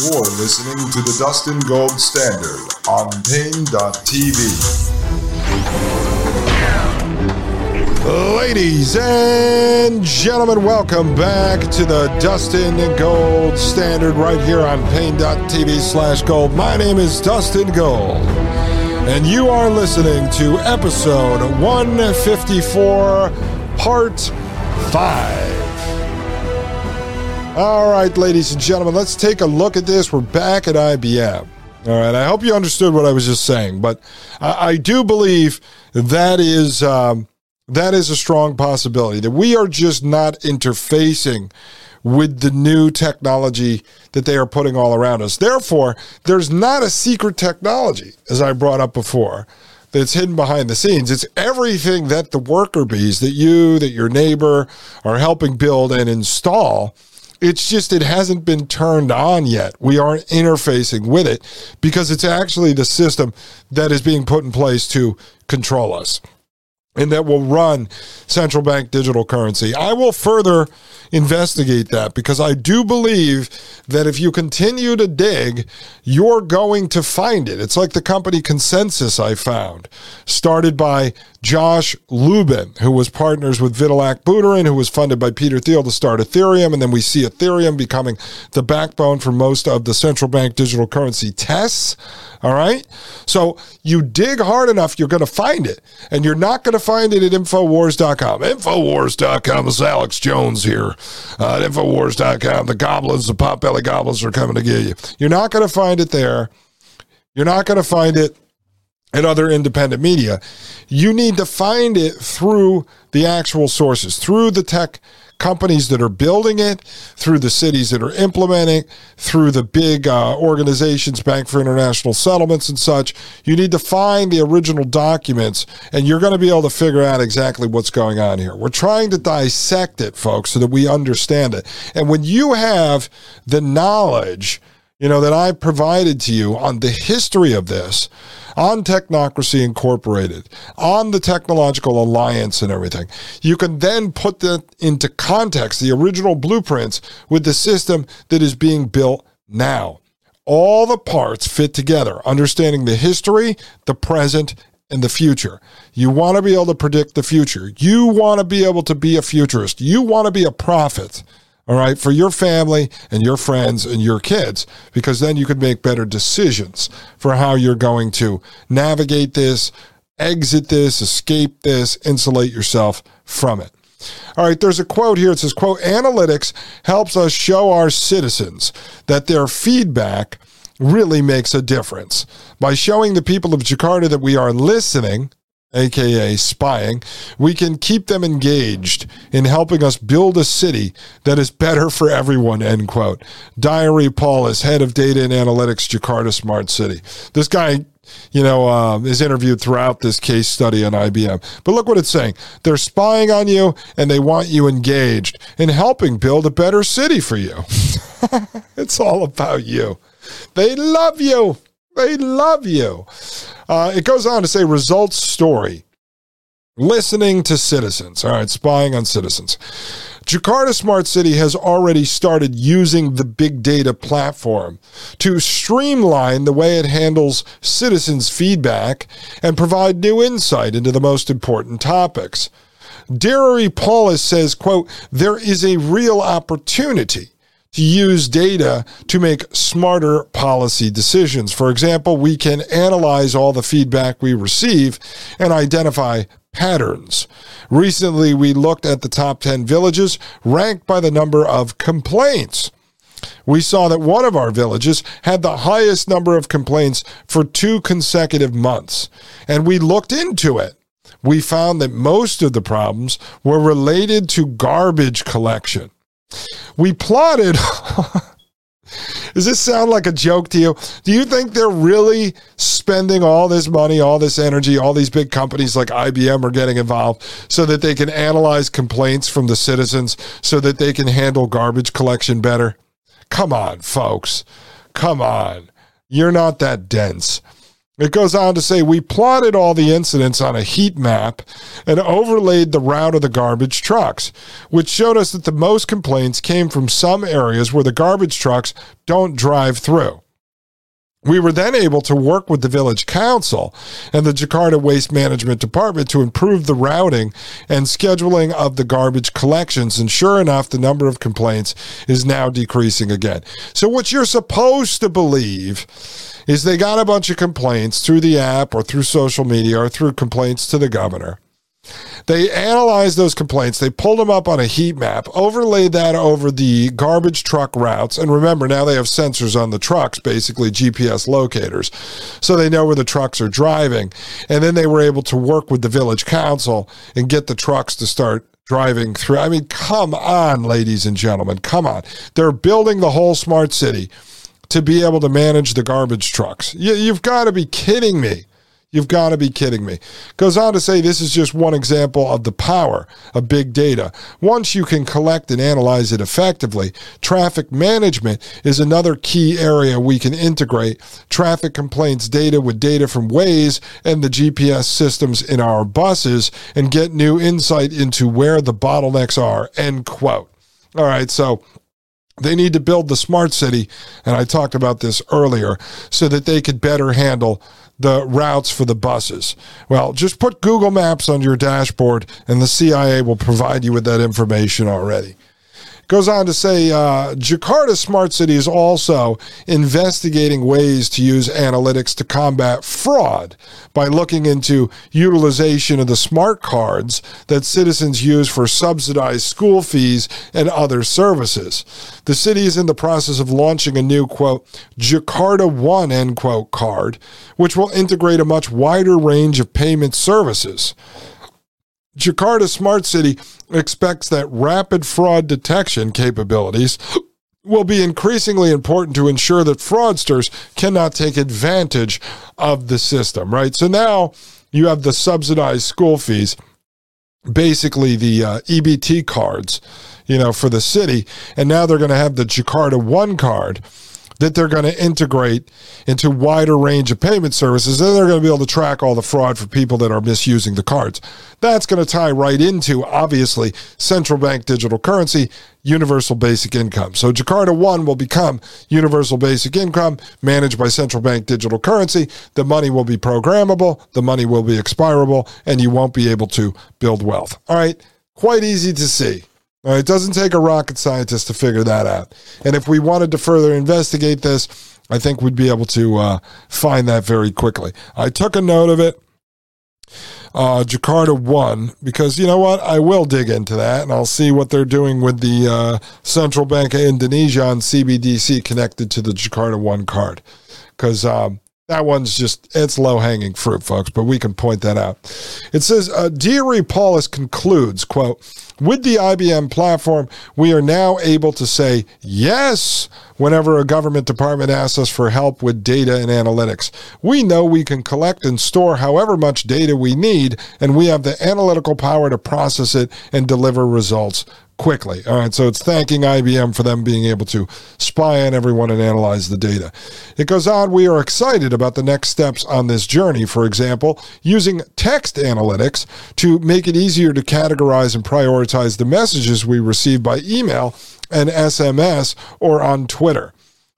You're listening to the Dustin Gold Standard on Paine.tv. Ladies and gentlemen, welcome back to the Dustin Gold Standard right here on Paine.tv slash gold. My name is Dustin Gold, and you are listening to episode 154, part 5. All right, ladies and gentlemen, let's take a look at this. We're back at IBM. All right, I hope you understood what I was just saying, but I, I do believe that is. Um, that is a strong possibility that we are just not interfacing with the new technology that they are putting all around us. Therefore, there's not a secret technology, as I brought up before, that's hidden behind the scenes. It's everything that the worker bees, that you, that your neighbor are helping build and install. It's just it hasn't been turned on yet. We aren't interfacing with it because it's actually the system that is being put in place to control us and that will run central bank digital currency. I will further investigate that because I do believe that if you continue to dig, you're going to find it. It's like the company ConsenSys I found, started by Josh Lubin, who was partners with Vitalik Buterin, who was funded by Peter Thiel to start Ethereum. And then we see Ethereum becoming the backbone for most of the central bank digital currency tests. All right. So you dig hard enough, you're going to find it. And you're not going to find it at Infowars.com. Infowars.com. Is Alex Jones here. Uh, at Infowars.com. The goblins, the potbelly goblins are coming to get you. You're not going to find it there. You're not going to find it and other independent media. You need to find it through the actual sources, through the tech companies that are building it, through the cities that are implementing, through the big uh, organizations, Bank for International Settlements and such. You need to find the original documents, and you're going to be able to figure out exactly what's going on here. We're trying to dissect it, folks, so that we understand it. And when you have the knowledge, you know, that I provided to you on the history of this, on Technocracy Incorporated, on the Technological Alliance and everything. You can then put that into context, the original blueprints, with the system that is being built now. All the parts fit together, understanding the history, the present, and the future. You want to be able to predict the future. You want to be able to be a futurist. You want to be a prophet all right, for your family and your friends and your kids, because then you could make better decisions for how you're going to navigate this, exit this, escape this, insulate yourself from it. All right, there's a quote here. It says, quote, analytics helps us show our citizens that their feedback really makes a difference. By showing the people of Jakarta that we are listening, aka spying, we can keep them engaged in helping us build a city that is better for everyone, end quote. Diary Paulus, head of data and analytics, Jakarta Smart City. This guy, you know, uh, is interviewed throughout this case study on IBM. But look what it's saying. They're spying on you and they want you engaged in helping build a better city for you. it's all about you. They love you. They love you. Uh, it goes on to say results story. Listening to citizens. All right, spying on citizens. Jakarta Smart City has already started using the big data platform to streamline the way it handles citizens' feedback and provide new insight into the most important topics. Diary Paulus says, quote, there is a real opportunity to use data to make smarter policy decisions. For example, we can analyze all the feedback we receive and identify patterns. Recently, we looked at the top 10 villages ranked by the number of complaints. We saw that one of our villages had the highest number of complaints for two consecutive months, and we looked into it. We found that most of the problems were related to garbage collection. We plotted. Does this sound like a joke to you? Do you think they're really spending all this money, all this energy, all these big companies like IBM are getting involved so that they can analyze complaints from the citizens so that they can handle garbage collection better? Come on, folks. Come on. You're not that dense. It goes on to say we plotted all the incidents on a heat map and overlaid the route of the garbage trucks, which showed us that the most complaints came from some areas where the garbage trucks don't drive through. We were then able to work with the village council and the Jakarta Waste Management Department to improve the routing and scheduling of the garbage collections. And sure enough, the number of complaints is now decreasing again. So, what you're supposed to believe is they got a bunch of complaints through the app or through social media or through complaints to the governor. They analyzed those complaints. They pulled them up on a heat map, overlaid that over the garbage truck routes. And remember, now they have sensors on the trucks, basically GPS locators, so they know where the trucks are driving. And then they were able to work with the village council and get the trucks to start driving through. I mean, come on, ladies and gentlemen, come on. They're building the whole smart city to be able to manage the garbage trucks. You, you've got to be kidding me. You've got to be kidding me. Goes on to say this is just one example of the power of big data. Once you can collect and analyze it effectively, traffic management is another key area we can integrate traffic complaints data with data from Waze and the GPS systems in our buses and get new insight into where the bottlenecks are. End quote. All right, so they need to build the smart city, and I talked about this earlier, so that they could better handle the routes for the buses. Well, just put Google Maps on your dashboard, and the CIA will provide you with that information already. Goes on to say uh, Jakarta Smart City is also investigating ways to use analytics to combat fraud by looking into utilization of the smart cards that citizens use for subsidized school fees and other services. The city is in the process of launching a new, quote, Jakarta One, end quote, card, which will integrate a much wider range of payment services. Jakarta Smart City expects that rapid fraud detection capabilities will be increasingly important to ensure that fraudsters cannot take advantage of the system, right? So now you have the subsidized school fees, basically the uh, EBT cards, you know, for the city, and now they're going to have the Jakarta One card that they're going to integrate into wider range of payment services and they're going to be able to track all the fraud for people that are misusing the cards. That's going to tie right into obviously central bank digital currency universal basic income. So jakarta one will become universal basic income managed by central bank digital currency. The money will be programmable the money will be expirable and you won't be able to build wealth. All right quite easy to see it doesn't take a rocket scientist to figure that out. And if we wanted to further investigate this, I think we'd be able to uh, find that very quickly. I took a note of it. Uh, Jakarta One, because you know what? I will dig into that and I'll see what they're doing with the uh, Central Bank of Indonesia on CBDC connected to the Jakarta One card. Because um, that one's just, it's low hanging fruit, folks, but we can point that out. It says, uh, Dieri Paulus concludes, quote, with the IBM platform, we are now able to say yes whenever a government department asks us for help with data and analytics. We know we can collect and store however much data we need, and we have the analytical power to process it and deliver results quickly. All right, so it's thanking IBM for them being able to spy on everyone and analyze the data. It goes on, we are excited about the next steps on this journey. For example, using text analytics to make it easier to categorize and prioritize the messages we receive by email and SMS or on Twitter.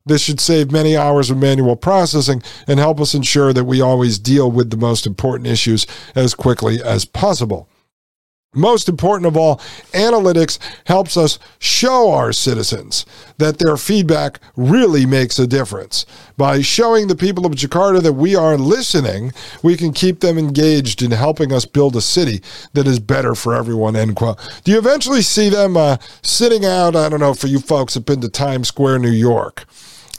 This should save many hours of manual processing and help us ensure that we always deal with the most important issues as quickly as possible. Most important of all, analytics helps us show our citizens that their feedback really makes a difference. By showing the people of Jakarta that we are listening, we can keep them engaged in helping us build a city that is better for everyone. End quote. Do you eventually see them uh, sitting out? I don't know, for you folks have been to Times Square, New York.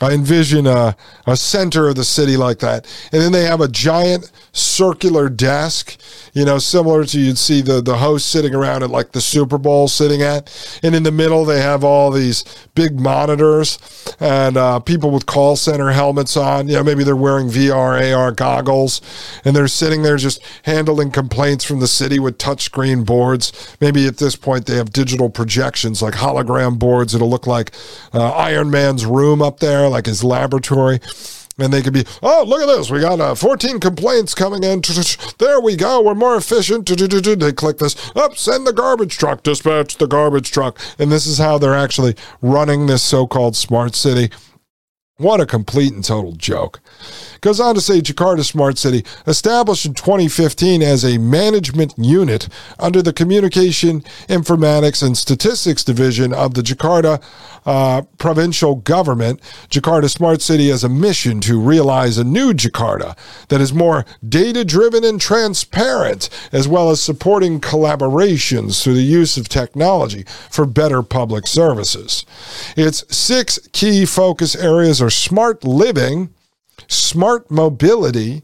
I envision a, a center of the city like that. And then they have a giant circular desk, you know, similar to you'd see the, the host sitting around at like the Super Bowl sitting at. And in the middle, they have all these big monitors and uh, people with call center helmets on. You know, maybe they're wearing VR, AR goggles and they're sitting there just handling complaints from the city with touchscreen boards. Maybe at this point, they have digital projections like hologram boards. It'll look like uh, Iron Man's room up there like his laboratory. And they could be, oh, look at this. We got uh, 14 complaints coming in. There we go. We're more efficient. They click this. Up, send the garbage truck. Dispatch the garbage truck. And this is how they're actually running this so called smart city. What a complete and total joke. Goes on to say Jakarta Smart City, established in 2015 as a management unit under the Communication, Informatics, and Statistics Division of the Jakarta uh, provincial government. Jakarta Smart City has a mission to realize a new Jakarta that is more data driven and transparent, as well as supporting collaborations through the use of technology for better public services. Its six key focus areas are smart living smart mobility,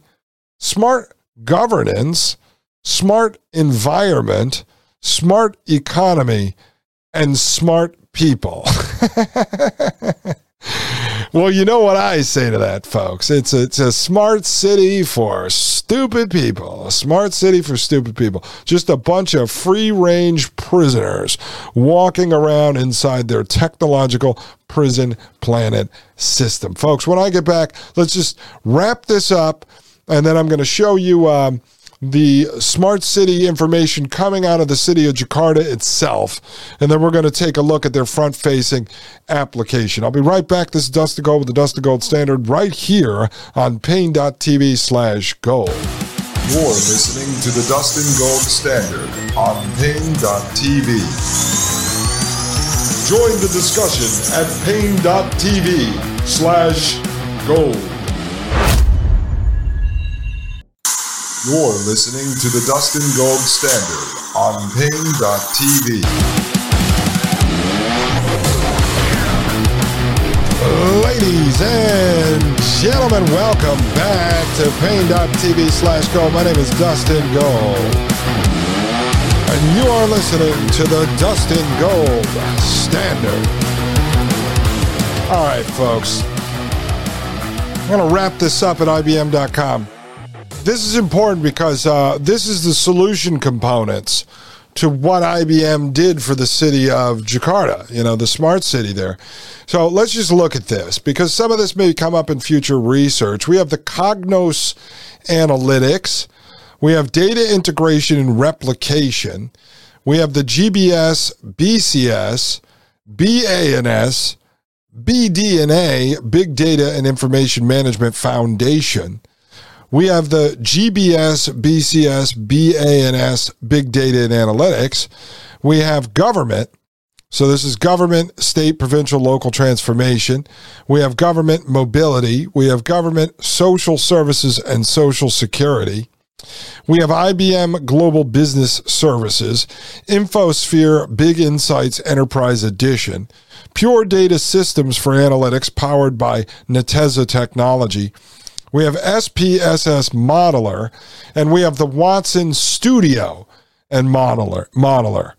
smart governance, smart environment, smart economy, and smart people. well, you know what I say to that, folks. It's a, it's a smart city for stupid people. A smart city for stupid people. Just a bunch of free range prisoners walking around inside their technological prison planet system. Folks, when I get back, let's just wrap this up and then I'm going to show you. Um, the smart city information coming out of the city of Jakarta itself. And then we're going to take a look at their front facing application. I'll be right back. This is Dustin Gold with the Dustin Gold Standard right here on Paine.tv slash gold. You're listening to the Dustin Gold Standard on Paine.tv. Join the discussion at Paine.tv slash gold. You're listening to the Dustin Gold Standard on Paine.tv. Ladies and gentlemen, welcome back to Paine.tv slash gold. My name is Dustin Gold. And you are listening to the Dustin Gold Standard. All right, folks. I'm going to wrap this up at IBM.com this is important because uh, this is the solution components to what IBM did for the city of Jakarta, you know, the smart city there. So let's just look at this because some of this may come up in future research. We have the Cognos analytics, we have data integration and replication, we have the GBS, BCS, BANS, BDNA, Big Data and Information Management Foundation. We have the GBS, BCS, BANS, Big Data and Analytics. We have government. So this is government, state, provincial, local transformation. We have government mobility. We have government social services and social security. We have IBM Global Business Services, InfoSphere BigInsights Enterprise Edition, Pure Data Systems for Analytics powered by Netezza Technology, we have SPSS Modeler, and we have the Watson Studio and Modeler. Modeler.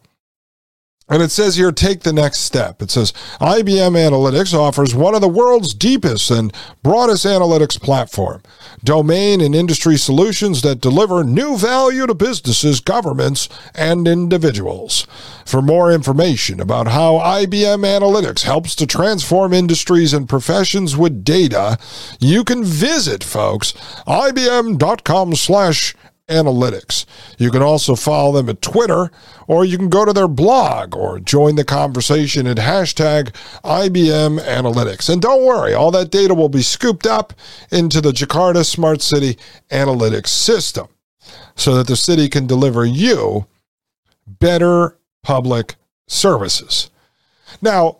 And it says here, take the next step. It says IBM Analytics offers one of the world's deepest and broadest analytics platform, domain and industry solutions that deliver new value to businesses, governments, and individuals. For more information about how IBM Analytics helps to transform industries and professions with data, you can visit, folks, ibm.com slash Analytics. You can also follow them at Twitter, or you can go to their blog or join the conversation at hashtag IBM Analytics. And don't worry, all that data will be scooped up into the Jakarta Smart City Analytics system so that the city can deliver you better public services. Now,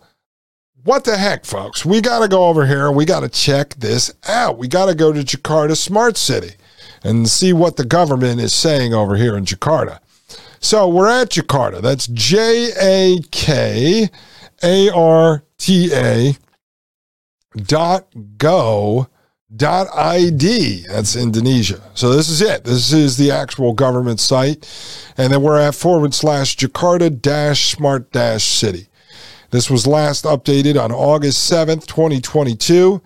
what the heck, folks? We got to go over here and we got to check this out. We got to go to Jakarta Smart City and see what the government is saying over here in Jakarta. So we're at Jakarta. That's J A K A R T A dot go dot id that's indonesia. So this is it. This is the actual government site. And then we're at forward slash jakarta dash smart dash city. This was last updated on august 7th 2022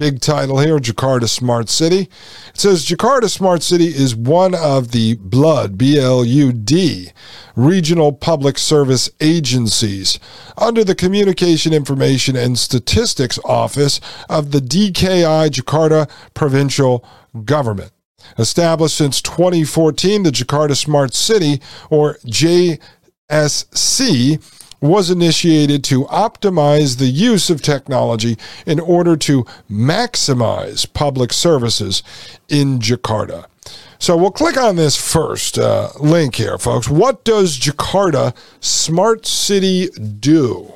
Big title here Jakarta Smart City. It says Jakarta Smart City is one of the BLUD, B L U D, regional public service agencies under the Communication Information and Statistics Office of the DKI Jakarta Provincial Government. Established since 2014, the Jakarta Smart City, or JSC, was initiated to optimize the use of technology in order to maximize public services in Jakarta. So we'll click on this first uh, link here, folks. What does Jakarta Smart City do?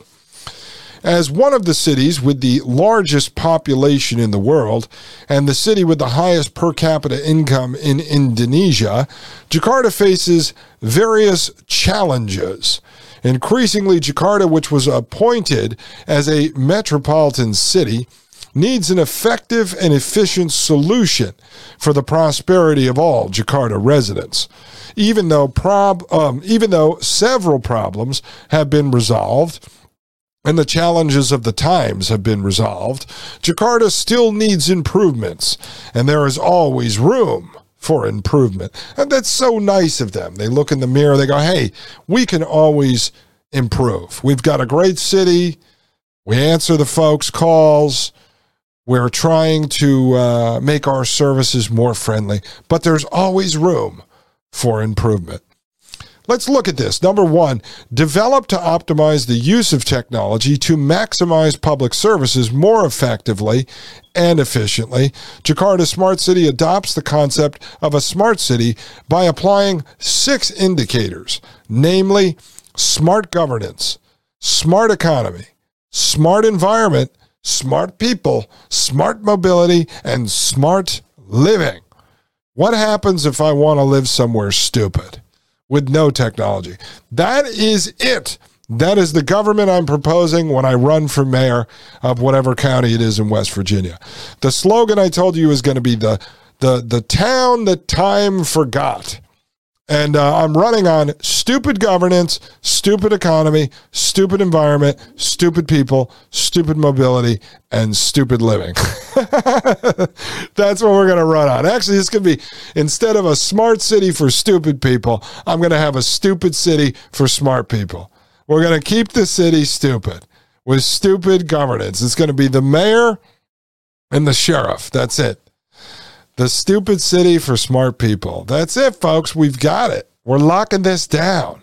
As one of the cities with the largest population in the world and the city with the highest per capita income in Indonesia, Jakarta faces various challenges. Increasingly, Jakarta, which was appointed as a metropolitan city, needs an effective and efficient solution for the prosperity of all Jakarta residents. Even though prob- um, even though several problems have been resolved and the challenges of the times have been resolved, Jakarta still needs improvements, and there is always room for improvement. And that's so nice of them. They look in the mirror, they go, hey, we can always improve. We've got a great city. We answer the folks' calls. We're trying to uh, make our services more friendly, but there's always room for improvement. Let's look at this. Number one, develop to optimize the use of technology to maximize public services more effectively and efficiently. Jakarta Smart City adopts the concept of a smart city by applying six indicators, namely smart governance, smart economy, smart environment, smart people, smart mobility, and smart living. What happens if I want to live somewhere stupid? With no technology. That is it. That is the government I'm proposing when I run for mayor of whatever county it is in West Virginia. The slogan I told you is going to be the the the town that time forgot. And uh, I'm running on stupid governance, stupid economy, stupid environment, stupid people, stupid mobility, and stupid living. That's what we're going to run on. Actually, it's going to be instead of a smart city for stupid people, I'm going to have a stupid city for smart people. We're going to keep the city stupid with stupid governance. It's going to be the mayor and the sheriff. That's it. The stupid city for smart people. That's it, folks. We've got it. We're locking this down.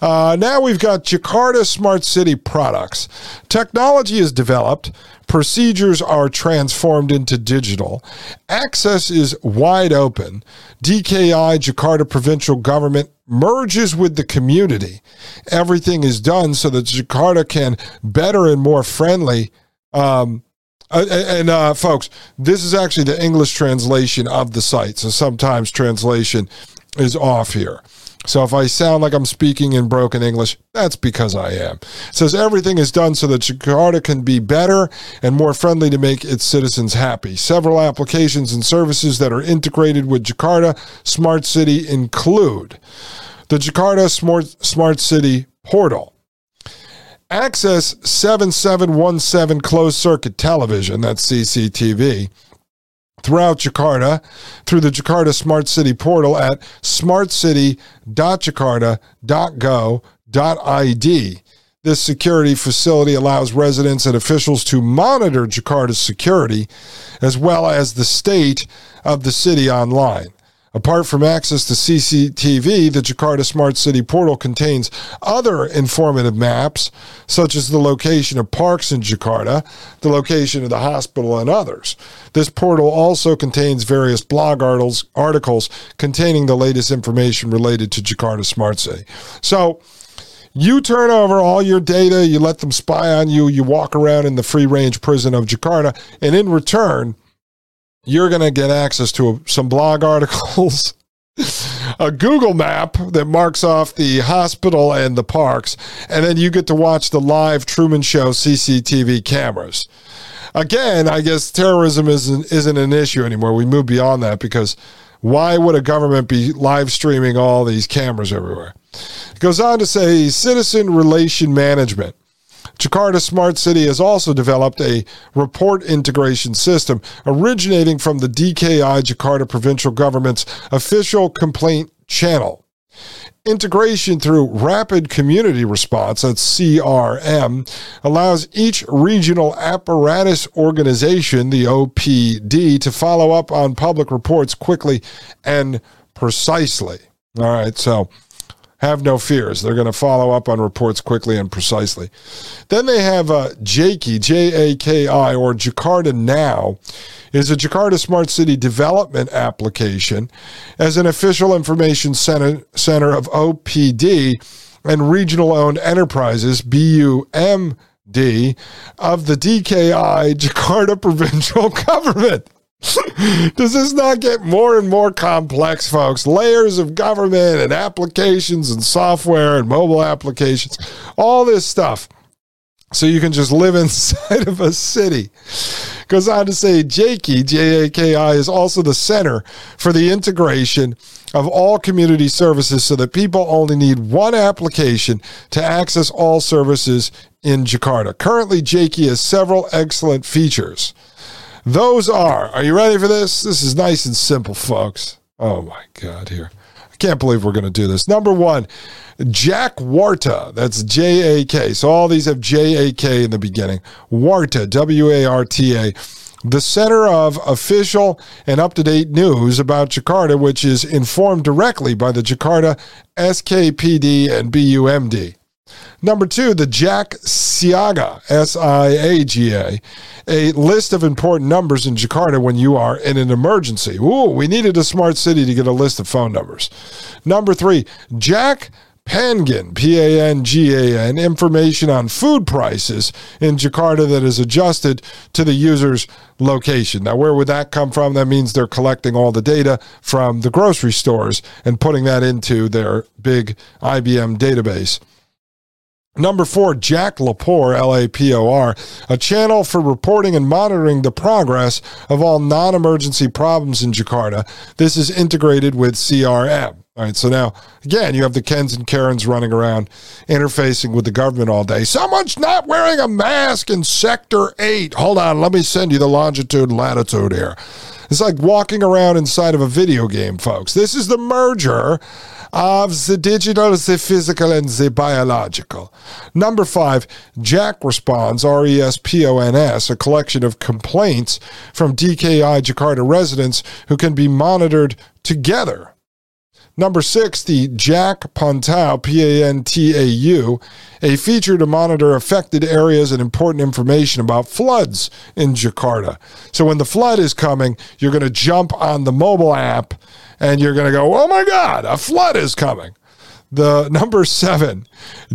Uh, now we've got Jakarta Smart City products. Technology is developed, procedures are transformed into digital, access is wide open. DKI, Jakarta provincial government, merges with the community. Everything is done so that Jakarta can better and more friendly um, uh, and uh, folks, this is actually the English translation of the site. So sometimes translation is off here. So if I sound like I'm speaking in broken English, that's because I am. It says everything is done so that Jakarta can be better and more friendly to make its citizens happy. Several applications and services that are integrated with Jakarta Smart City include the Jakarta Smart, Smart City portal Access 7717 closed circuit television, that's CCTV, throughout Jakarta through the Jakarta Smart City portal at smartcity.jakarta.go.id. This security facility allows residents and officials to monitor Jakarta's security as well as the state of the city online. Apart from access to CCTV, the Jakarta Smart City portal contains other informative maps, such as the location of parks in Jakarta, the location of the hospital, and others. This portal also contains various blog articles, containing the latest information related to Jakarta Smart City. So, you turn over all your data, you let them spy on you, you walk around in the free range prison of Jakarta, and in return, you're going to get access to some blog articles, a Google map that marks off the hospital and the parks, and then you get to watch the live Truman Show CCTV cameras. Again, I guess terrorism isn't isn't an issue anymore. We move beyond that because why would a government be live streaming all these cameras everywhere? It goes on to say citizen relation management. Jakarta Smart City has also developed a report integration system originating from the DKI Jakarta provincial government's official complaint channel. Integration through Rapid Community Response, that's CRM, allows each regional apparatus organization, the OPD, to follow up on public reports quickly and precisely. All right, so have no fears. They're going to follow up on reports quickly and precisely. Then they have uh, JAKI, J A K I, or Jakarta Now, is a Jakarta Smart City development application as an official information center, center of OPD and regional owned enterprises, BUMD, of the DKI Jakarta provincial government. Does this not get more and more complex, folks? Layers of government and applications and software and mobile applications, all this stuff. So you can just live inside of a city. Goes on to say JAKI, J A K I, is also the center for the integration of all community services so that people only need one application to access all services in Jakarta. Currently, JAKI has several excellent features. Those are, are you ready for this? This is nice and simple, folks. Oh my God, here. I can't believe we're going to do this. Number one, Jakwarta. That's J A K. So all these have J A K in the beginning. Warta, W A R T A. The center of official and up to date news about Jakarta, which is informed directly by the Jakarta SKPD and BUMD. Number two, the Jak Siaga, S I A G A, a list of important numbers in Jakarta when you are in an emergency. Ooh, we needed a smart city to get a list of phone numbers. Number three, Jak Pangan, P A N G A N, information on food prices in Jakarta that is adjusted to the user's location. Now, where would that come from? That means they're collecting all the data from the grocery stores and putting that into their big IBM database. Number four, Jak Lapor, L A P O R, a channel for reporting and monitoring the progress of all non emergency problems in Jakarta. This is integrated with CRM. All right, so now, again, you have the Kens and Karens running around interfacing with the government all day. Someone's not wearing a mask in Sector 8. Hold on, let me send you the longitude and latitude here. It's like walking around inside of a video game, folks. This is the merger of the digital, the physical, and the biological. Number five, Jack responds, R E S P O N S, a collection of complaints from DKI Jakarta residents who can be monitored together. Number six, the Jak Pantau, P A N T A U, a feature to monitor affected areas and important information about floods in Jakarta. So when the flood is coming, you're going to jump on the mobile app and you're going to go, oh my God, a flood is coming. The number seven,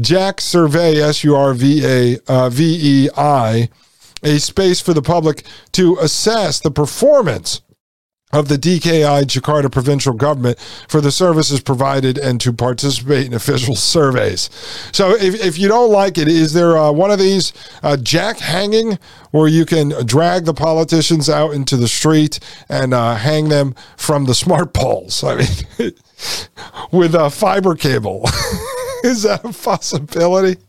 Jak Survey, S U R V A uh, V E I, a space for the public to assess the performance of the DKI Jakarta provincial government for the services provided and to participate in official surveys. So, if, if you don't like it, is there uh, one of these uh, jack hanging where you can drag the politicians out into the street and uh, hang them from the smart poles? I mean, with a fiber cable. is that a possibility?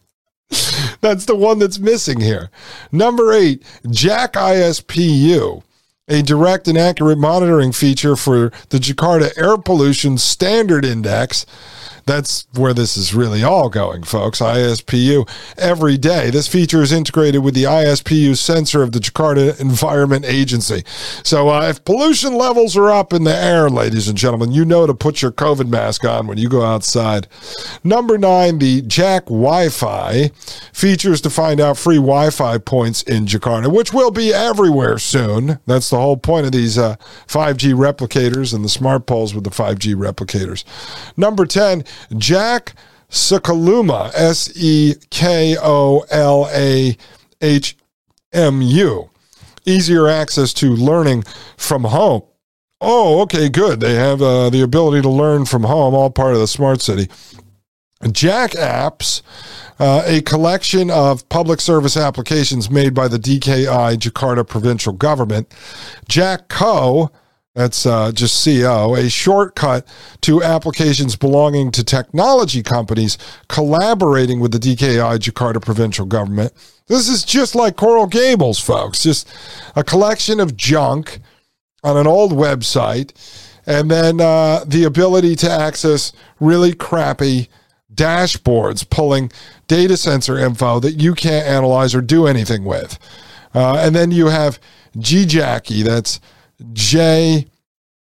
That's the one that's missing here. Number eight, Jak ISPU a direct and accurate monitoring feature for the Jakarta Air Pollution Standard Index. That's where this is really all going, folks. ISPU every day. This feature is integrated with the ISPU sensor of the Jakarta Environment Agency. So uh, if pollution levels are up in the air, ladies and gentlemen, you know to put your COVID mask on when you go outside. Number nine, the Jak Wi Fi features to find out free Wi Fi points in Jakarta, which will be everywhere soon. That's the whole point of these uh, 5G replicators and the smart poles with the 5G replicators. Number 10, Jak Sekolahmu, S E K O L A H M U. Easier access to learning from home. Oh, okay, good. They have uh, the ability to learn from home, all part of the smart city. Jak Apps, uh, a collection of public service applications made by the DKI Jakarta provincial government. Jak Co that's uh, just CO, a shortcut to applications belonging to technology companies collaborating with the DKI Jakarta provincial government. This is just like Coral Gables, folks, just a collection of junk on an old website, and then uh, the ability to access really crappy dashboards pulling data sensor info that you can't analyze or do anything with. Uh, and then you have JEJAKI, that's J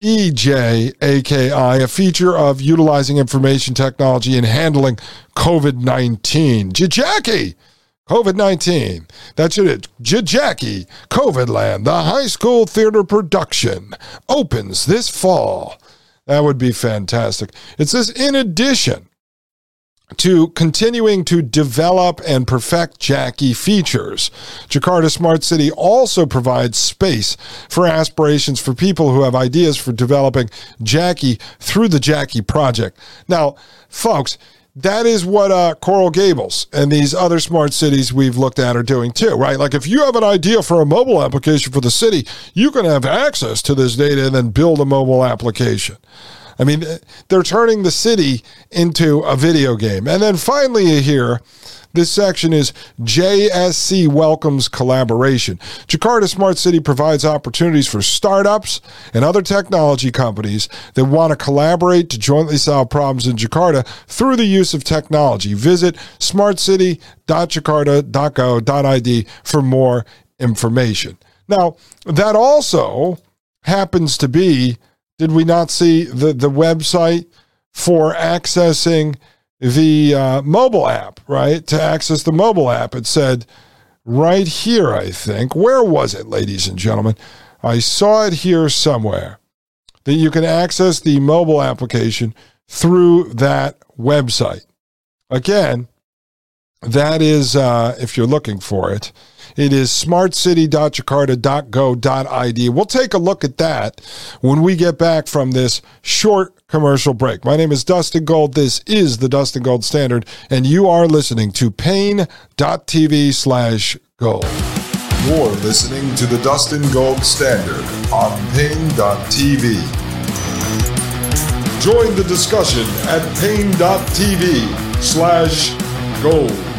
E J A K I, a feature of utilizing information technology in handling COVID 19. JEJAKI, COVID 19. That's it. JEJAKI, COVID Land, the high school theater production, opens this fall. That would be fantastic. It says, in addition, to continuing to develop and perfect JAKI features. Jakarta Smart City also provides space for aspirations for people who have ideas for developing JAKI through the JAKI project. Now, folks, that is what uh, Coral Gables and these other smart cities we've looked at are doing too, right? Like if you have an idea for a mobile application for the city, you can have access to this data and then build a mobile application. I mean, they're turning the city into a video game. And then finally, here, this section is JSC welcomes collaboration. Jakarta Smart City provides opportunities for startups and other technology companies that want to collaborate to jointly solve problems in Jakarta through the use of technology. Visit smartcity.jakarta.go.id for more information. Now, that also happens to be did we not see the, the website for accessing the uh, mobile app, right? To access the mobile app, it said right here, I think. Where was it, ladies and gentlemen? I saw it here somewhere that you can access the mobile application through that website. Again, that is, uh, if you're looking for it, it is smartcity.jakarta.go.id. We'll take a look at that when we get back from this short commercial break. My name is Dustin Gold. This is the Dustin Gold Standard, and you are listening to Paine.tv slash gold. You're listening to the Dustin Gold Standard on Paine.tv. Join the discussion at Paine.tv slash gold.